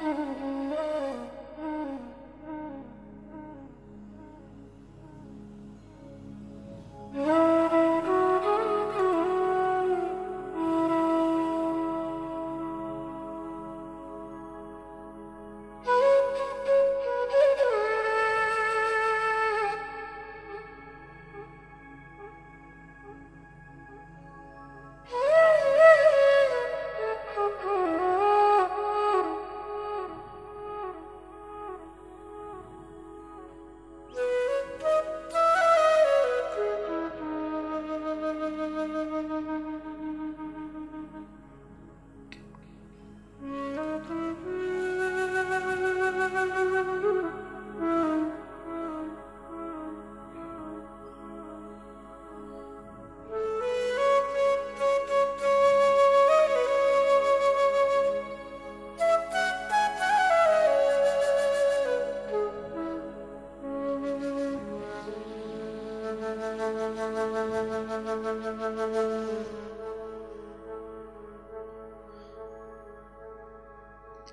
Thank you.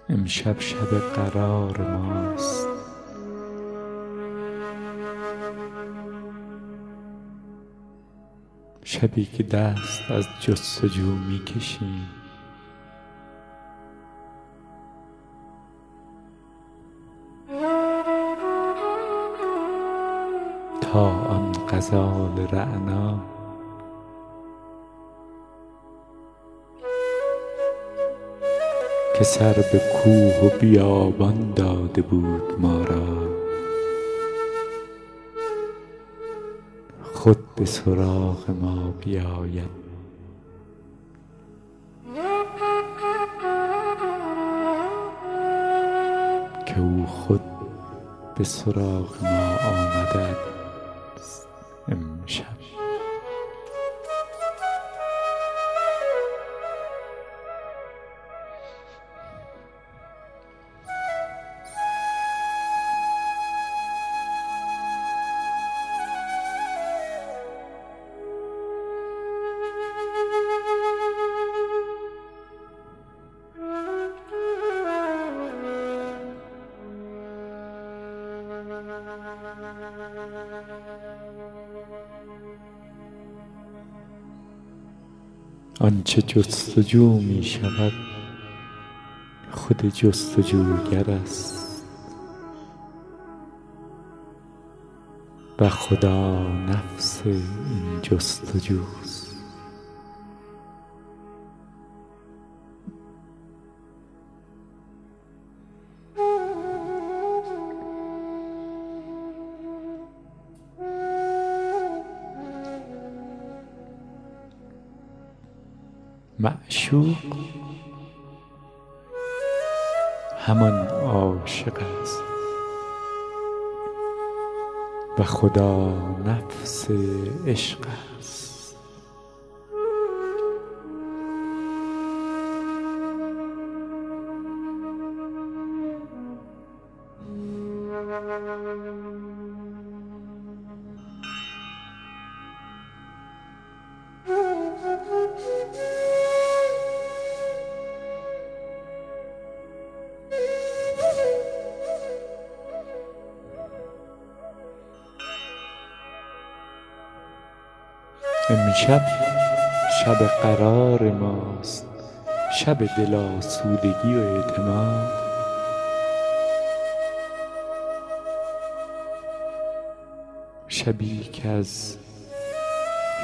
امشب شب قرار ماست. شبی که دست از جستجو می کشیم تا آن غزال رعنا که سر به کوه و بیابان داده بود ما را. خود به سراغ ما بیاید. که او خود به سراغ ما آمده آنچه جستجو می شود خود جستجوگر است. و خدا نفس این جستجوست. معشوق همان عاشق است. و خدا نفس عشق است. امشب شب قرار ماست شب دل آسودگی و اعتماد. شبی که از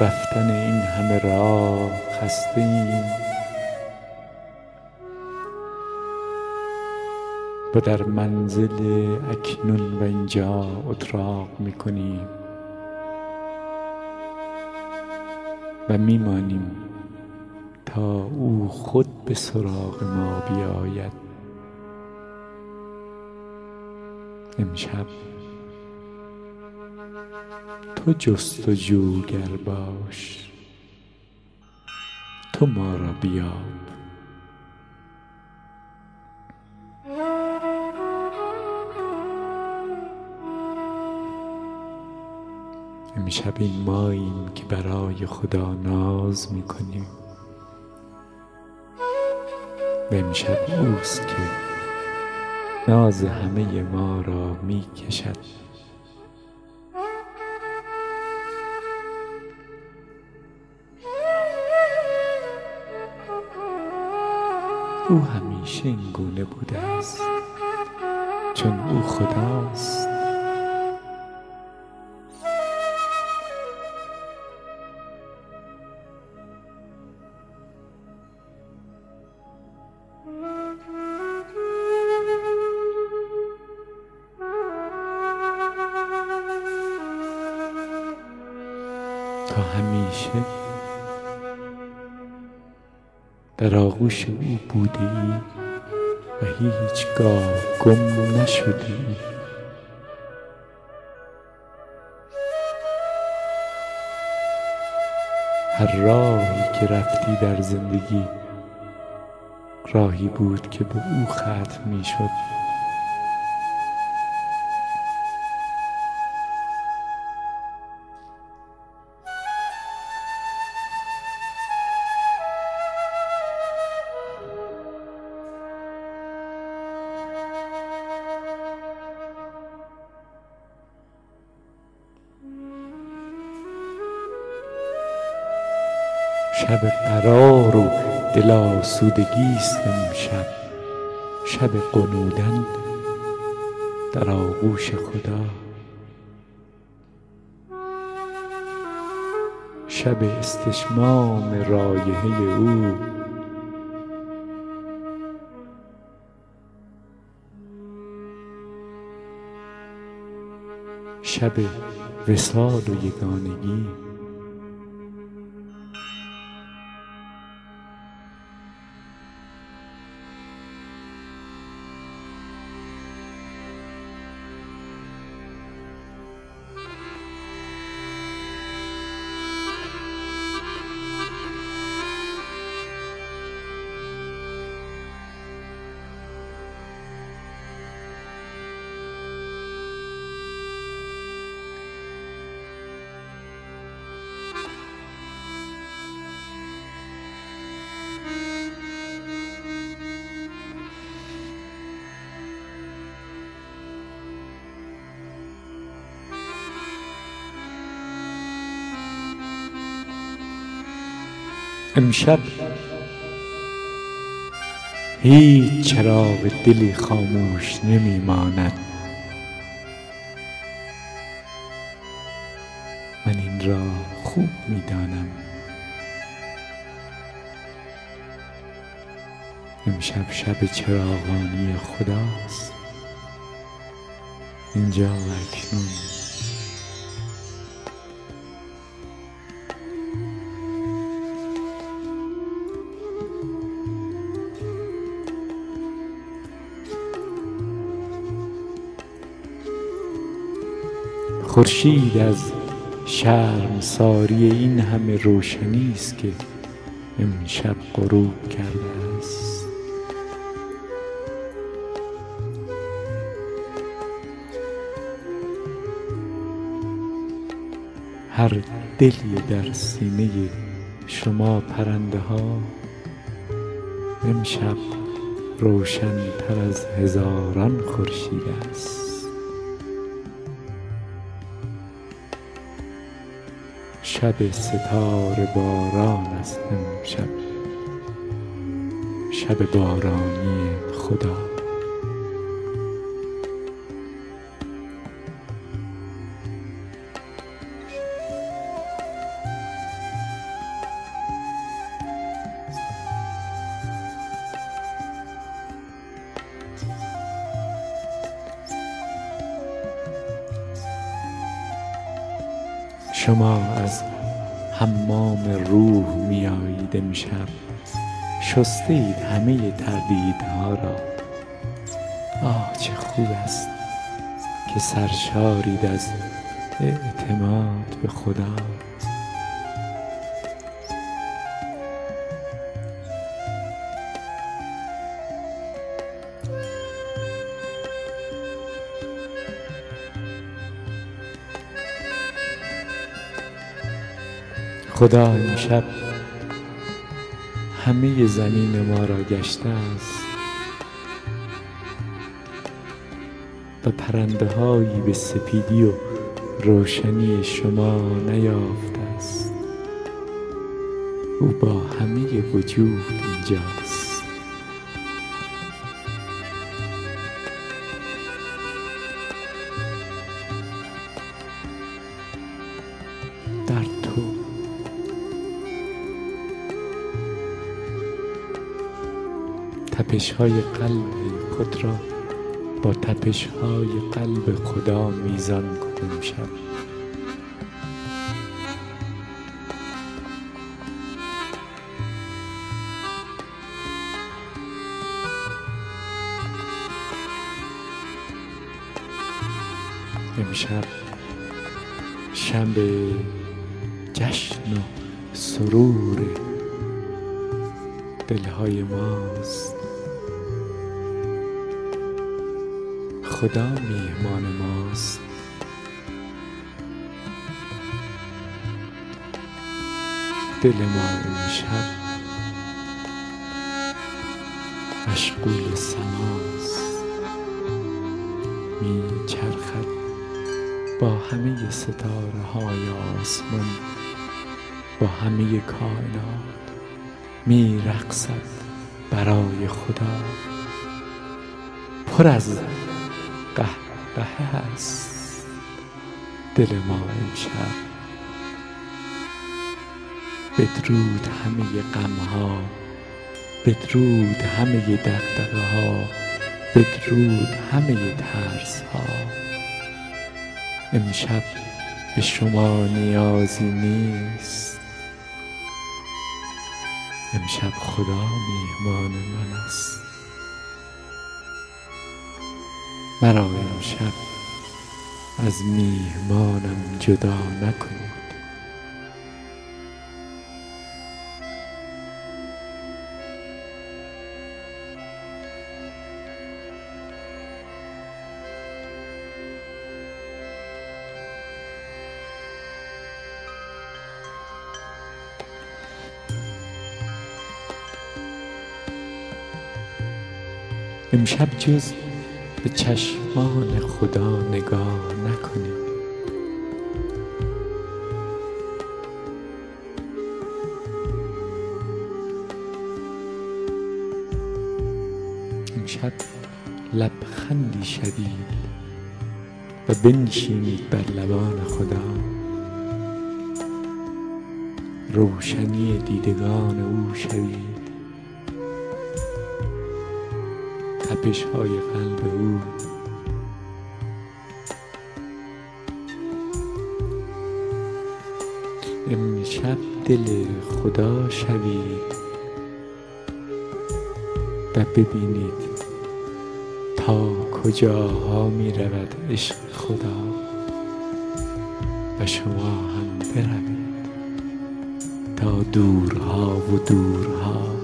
رفتن این همه راه خسته ایم و در منزل اکنون و اینجا اتراق می و می مانیم تا او خود به سراغ ما بیاید. امشب تو جستجوگر باش. تو ما را بیاب امشب این ماییم که برای خدا ناز می کنیم و امشب اوست که ناز همه ما را می کشد او همیشه این گونه بوده است چون او خداست. در آغوش او بوده ای و هیچگاه گم نشده ای هر راهی که رفتی در زندگی راهی بود که به او ختم می شد شب قرار و دل آسودگیست امشب. شب غنودن در آغوش خدا. شب استشمام رایحه او. شب وصال و یگانگی. امشب هیچ چراغ دلی خاموش نمی ماند من این را خوب می دانم امشب شب چراغانی خداست. اینجا و اکنون. خورشید از شرمساری این همه روشنی است که امشب غروب کرده است. هر دلی در سینه شما پرنده ها امشب روشن تر از هزاران خورشید است. شب ستاره باران است امشب. شب بارانی خدا. شما از حمام روح می آیید امشب شسته اید همه تردیدها را. آه چه خوب است که سرشارید از اعتماد به خدا. خدا امشب همه زمین ما را گشته است. و پرنده هایی به سپیدی و روشنی شما نیافته است. او با همه وجود اینجاست تپش های قلب خود را با تپش های قلب خدا میزان کن امشب امشب شب جشن و سرور دلهای ماست. خدا میهمان ماست. دل ما امشب مشغول سماست. می چرخد با همه ستاره های آسمان. با همه کائنات می رقصد برای خدا. پر از قهقهه است دل ما امشب بدرود همه غمها بدرود همه دغدغه ها بدرود همه ترس ها امشب به شما نیازی نیست. امشب خدا میهمان من است. مرا امشب از میهمانم جدا نکنید. امشب جز به چشمان خدا نگاه نکنید امشب لبخندی شدید و بنشینید بر لبان خدا. روشنی دیدگان او شوید. تپش های قلب او. امشب دل خدا شوید و ببینید تا کجاها می رود عشق خدا و شما هم بروید تا دورها و دورها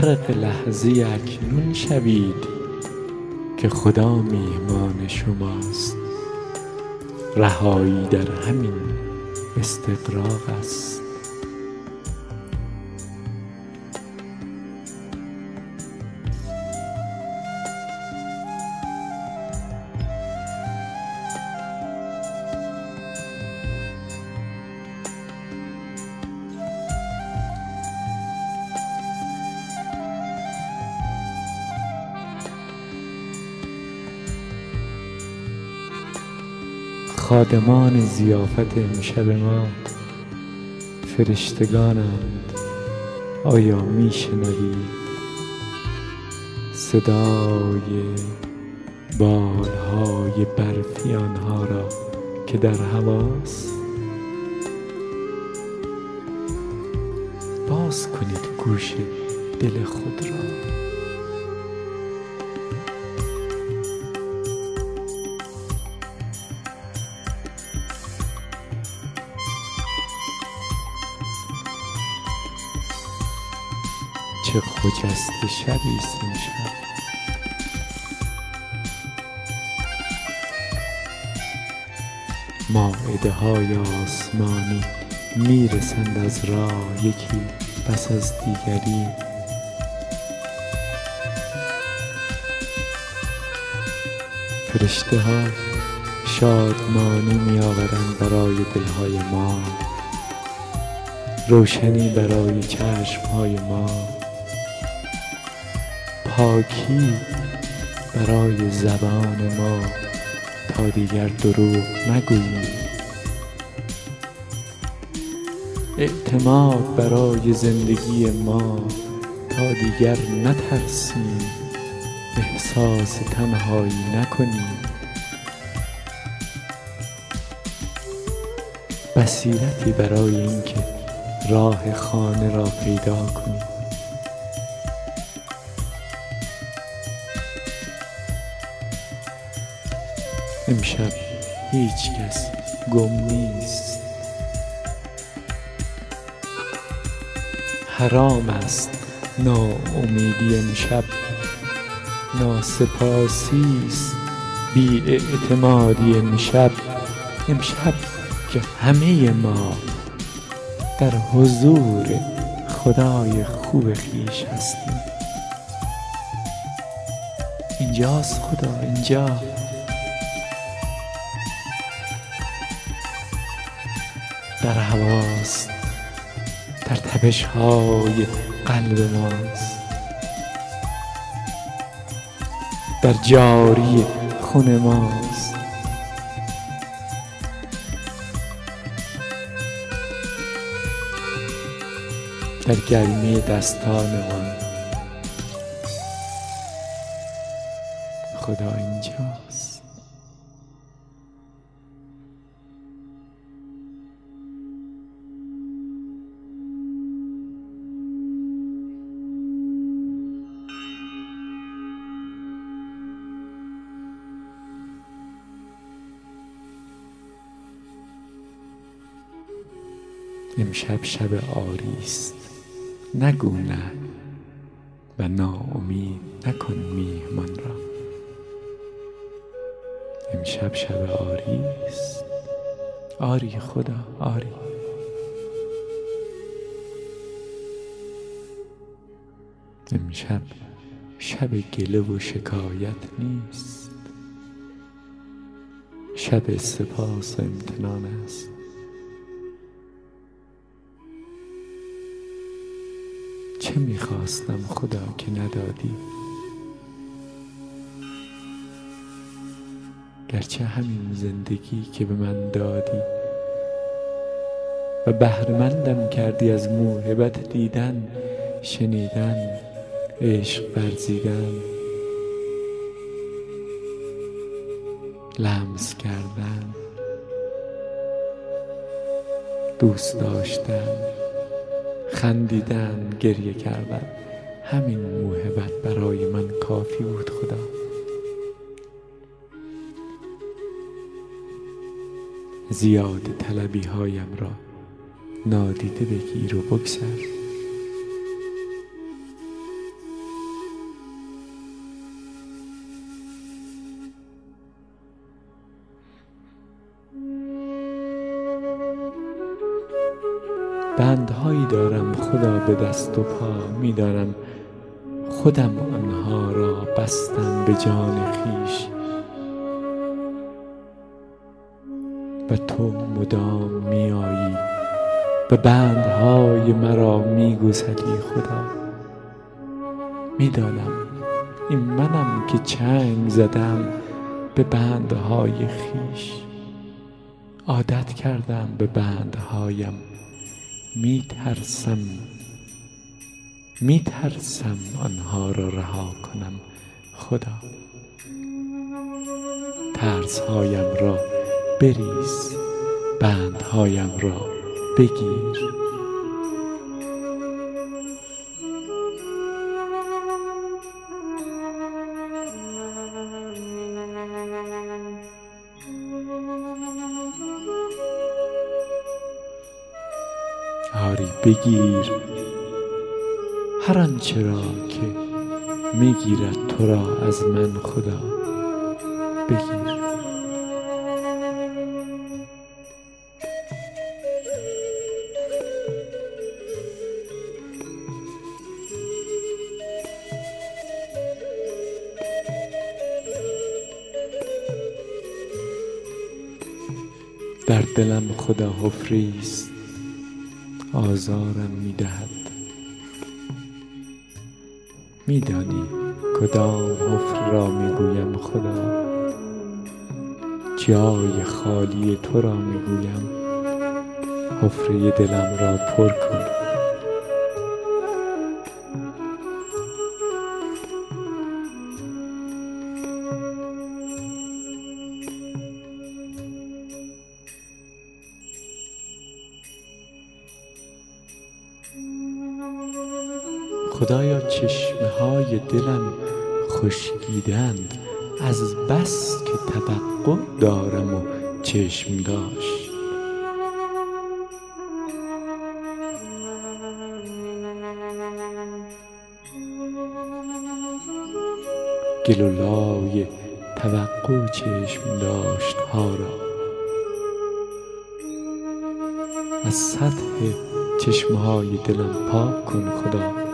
غرق لحظه اکنون شوید که خدا میهمان شماست. رهایی در همین استغراق است. خادمان ضیافت امشب ما فرشتگانند. آیا می شنوید صدای بالهای برفی آنها را که در هواست. باز کنید گوش دل خود را. چه خجسته شبی است امشب. مایده های آسمانی می رسند از راه یکی پس از دیگری. فرشته ها شادمانی می آورند برای دلهای ما. روشنی برای چشم های ما. پاکی برای زبان ما تا دیگر دروغ نگوییم. اعتماد برای زندگی ما تا دیگر نترسیم. احساس تنهایی نکنیم. بصیرتی برای اینکه راه خانه را پیدا کنیم. امشب هیچ کس. گم نیست. حرام است. ناامیدی امشب. ناسپاسی است. بی اعتمادی امشب. امشب که همه ما در حضور خدای خوب خیش هستیم. اینجاست خدا اینجا. در هواست در تبش های قلب ماست. در جاری خون ماست. در گرمی دستانمان خدا اینجاست امشب شب آری است. نگو نه و ناامید نکن میهمان را. امشب شب آری است. آری خدا آری. امشب شب گله و شکایت نیست. شب سپاس و امتنان است. چه می‌خواستم خدا که ندادی؟ گرچه همین زندگی که به من دادی و بهرمندم کردی از موهبت دیدن شنیدن عشق ورزیدن لمس کردن دوست داشتن. خندیدن گریه کردن. همین موهبت برای من کافی بود خدا. زیاد طلبی هایم را نادیده بگیر و بگذر. بندهایی دارم خدا به دست و پا می‌دانم خودم آنها را بستم به جان خویش. و تو مدام میآیی. و بندهای مرا میگسلی خدا. می‌دانم این منم که چنگ زدم به بندهای خویش. عادت کردم به بندهایم. می ترسم می ترسم آنها را رها کنم. خدا. ترسهایم را بریز. بندهایم را بگیر. بگیر. هر آنچه را که می‌گیرد تو را از من خدا بگیر. در دلم خدا حفره است. آزارم می دهد می دانی کدام حفره را می گویم خدا؟ جای خالی تو را می گویم حفره دلم را پر کن. دلم خشکیدند از بس که توقع دارم و چشم داشت. گل و لای توقع چشم داشت ها را. از سطح چشمه های دلم پاک کن خدا.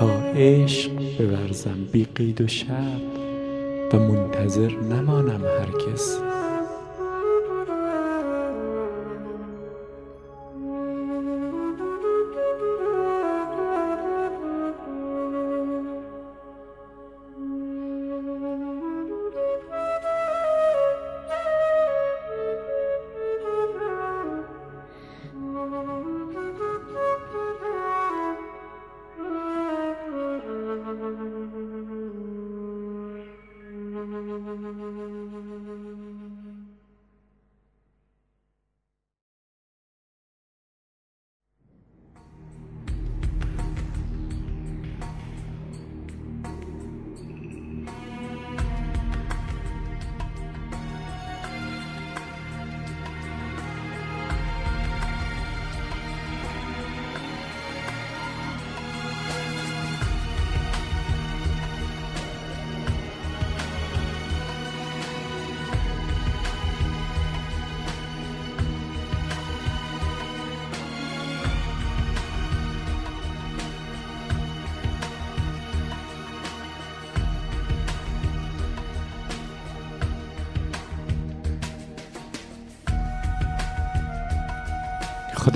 تا عشق بورزم بی قید و شب و منتظر نمانم هرگز.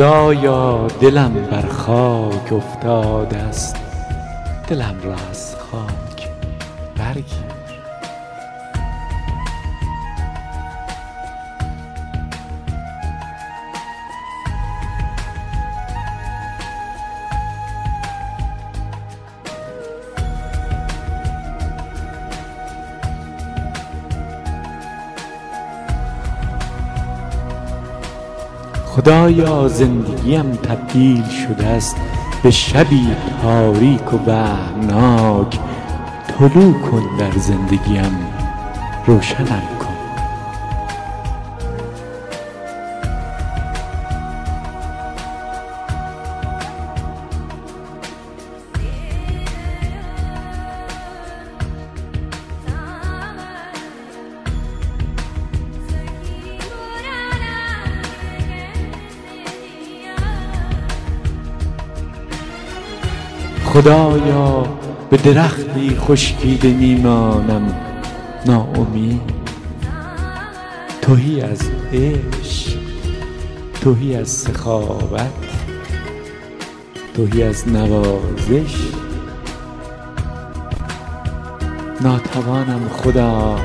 خدایا دلم بر خاک افتاده است. دلم را از خاک برگیر. خدایا زندگیم تبدیل شده است به شبی تاریک و وهمناک طلوع کن در زندگیم. روشنم. خدایا به درختی خشکیده میمانم. ناامید. تهی از عشق تهی از سخاوت تهی از نوازش. ناتوانم خدا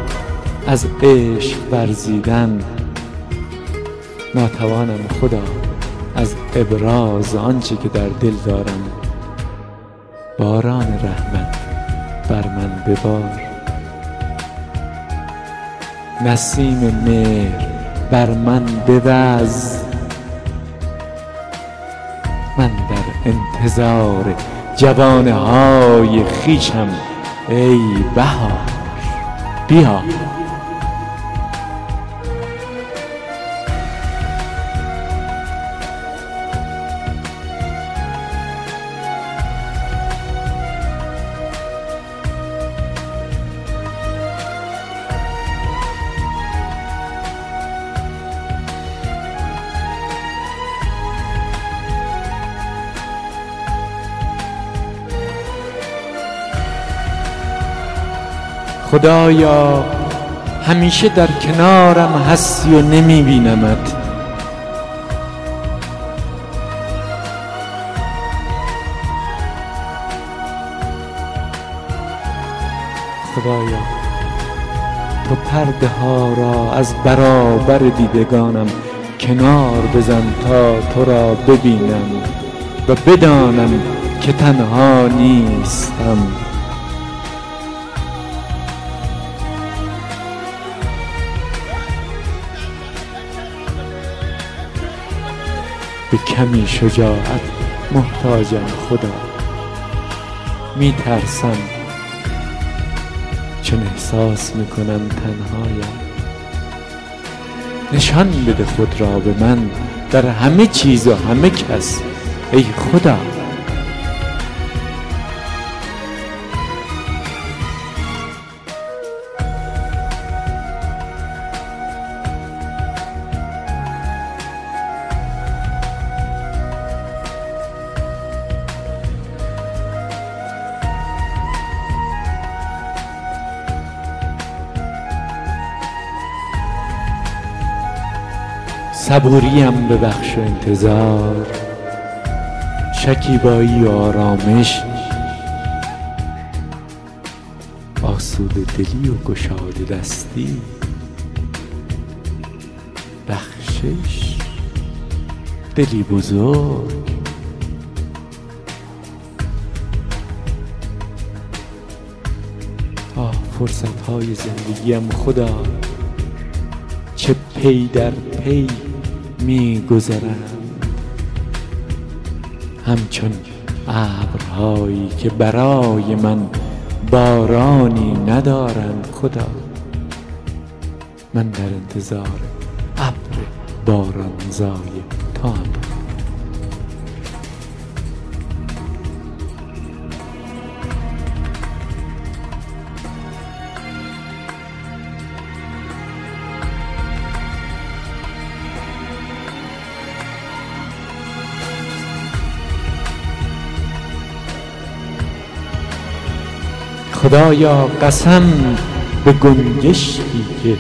از عشق ورزیدن. ناتوانم خدا از ابراز آنچه که در دل دارم. باران رحمت بر من ببار. نسیم مهر بر من بوز. من در انتظار جوانه های خویشم ای بهار. بیا. خدایا همیشه در کنارم هستی و نمی بینمت خدایا تو پرده ها را از برابر دیدگانم کنار بزن تا تو را ببینم و بدانم که تنها نیستم. به کمی شجاعت محتاجم خدا می ترسم چون احساس می کنم تنهایم. نشان بده خود را به من در همه چیز و همه کس. ای خدا صبوریم ببخش و انتظار. شکیبایی و آرامش. آسوده دلی و گشاده دستی. بخشش دلی بزرگ. آه فرصت های زندگیم خدا. چه پی در پی می گذرند همچون ابرهایی که برای من بارانی ندارند خدا. من در انتظار ابر بارانزای خدایا قسم به گنجشکی که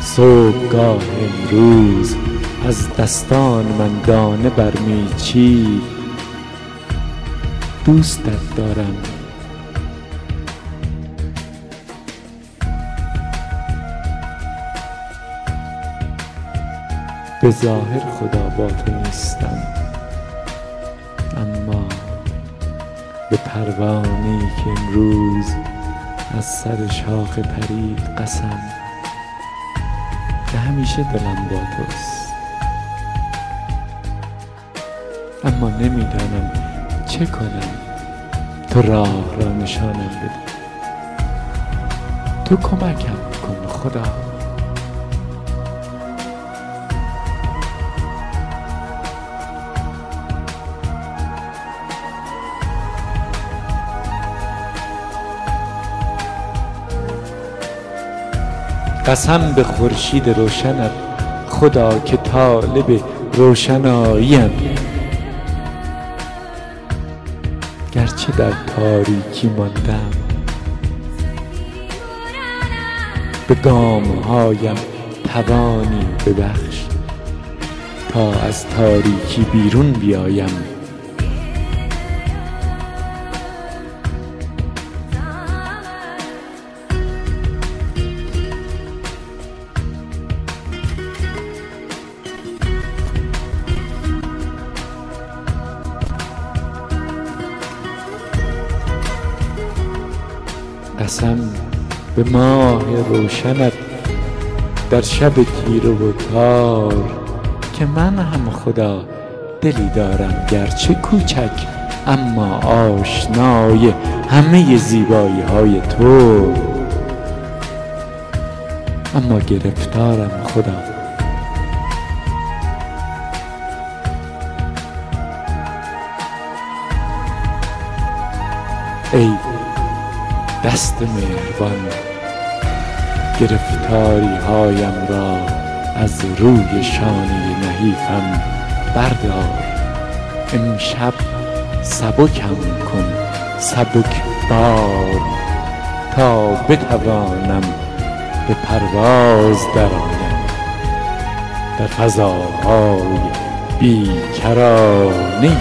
صبحگاه امروز از دستان من دانه برمیچید. دوستت دارم. به ظاهر خدا با تو نیستم. به پروانه که امروز از سر شاخ پرید قسم. که همیشه دلم با توست. اما نمی‌دانم چه کنم. تو راه را نشانم بده تو کمکم کن خدا. قسم به خورشید روشنت خدا که طالب روشناییم. گرچه در تاریکی ماندم به گام هایم توانی ببخش. تا از تاریکی بیرون بیایم. به ماه روشنت در شب تیره و تار. که من هم خدا دلی دارم گرچه کوچک اما آشنای همه زیبایی های تو. اما گرفتارم خدا. ای دست مهربان. گرفتاری هایم را از روی شانه نحیفم بردار. امشب سبکم کن سبک بار. تا بتوانم به پرواز درآیم. در فضاهای بیکرانه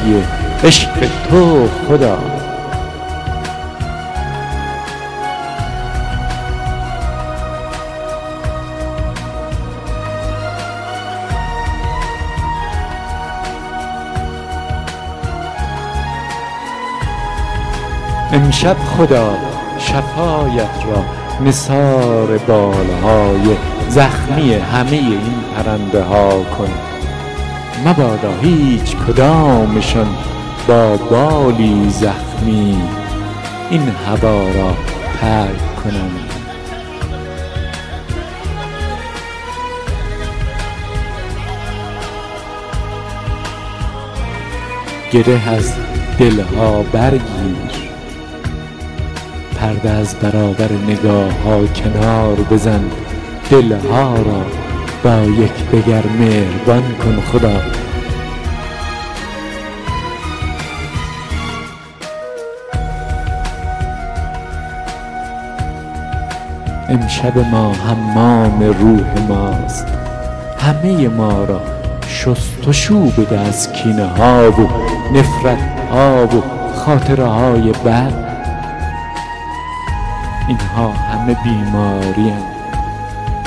عشق تو خدا. امشب خدا شفایت را نثار بالهای زخمی همه این پرنده ها کن. مبادا هیچ کدامشان با بالی زخمی این هوا را ترک کنند. گره از دلها برگیر. پرده از برابر نگاه ها کنار بزن. دلها را با دگر مهربان کن خدا. امشب ما حمام روح ماست. همه ما را شست و شو بده از کینه ها و نفرت ها و خاطره های بد اینها همه بیماری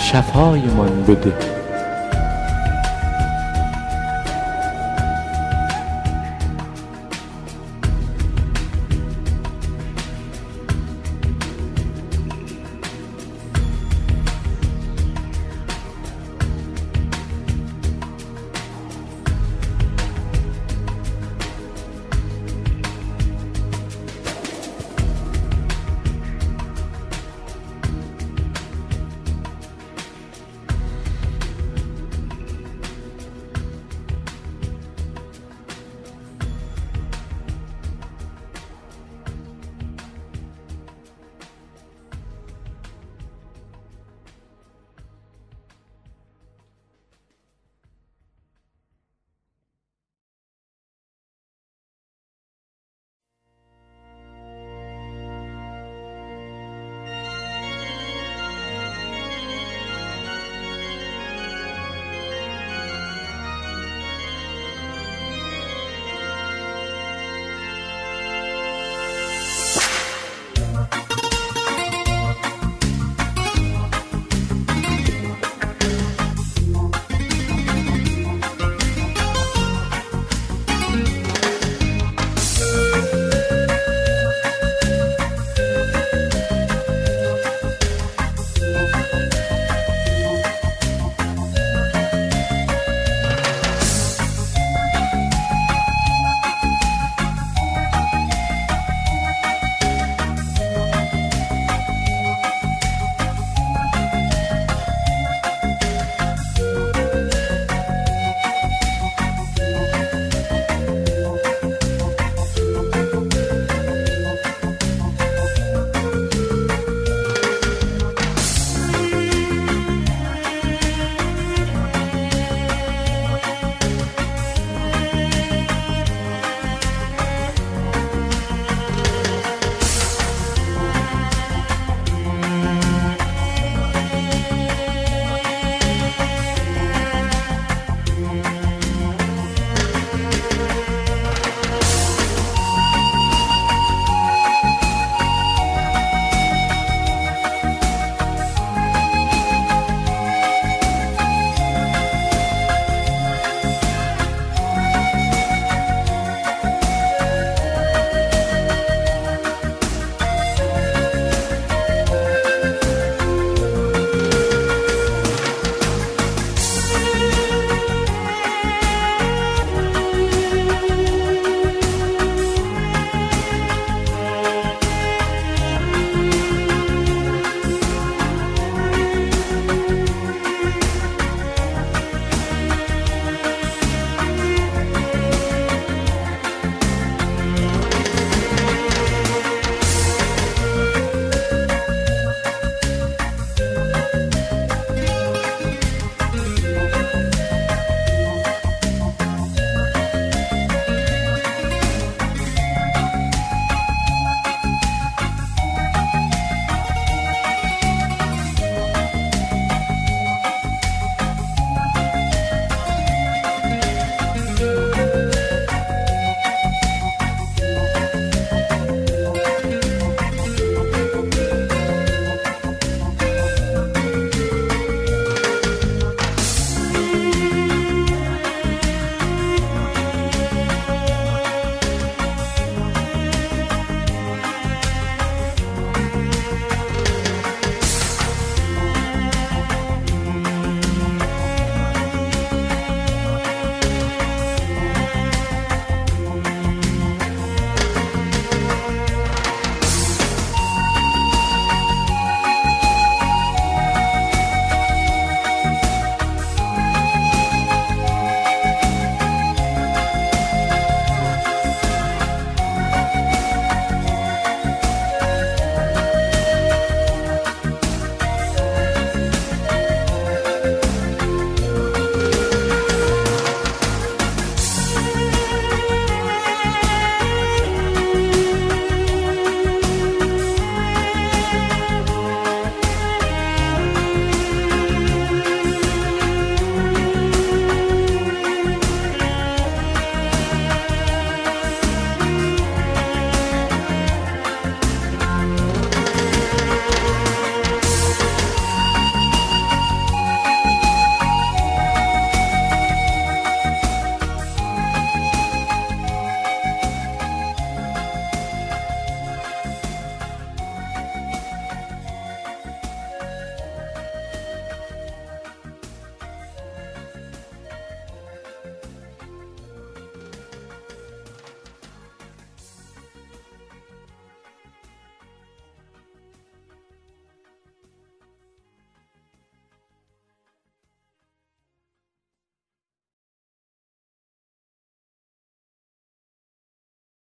شفایمان بده.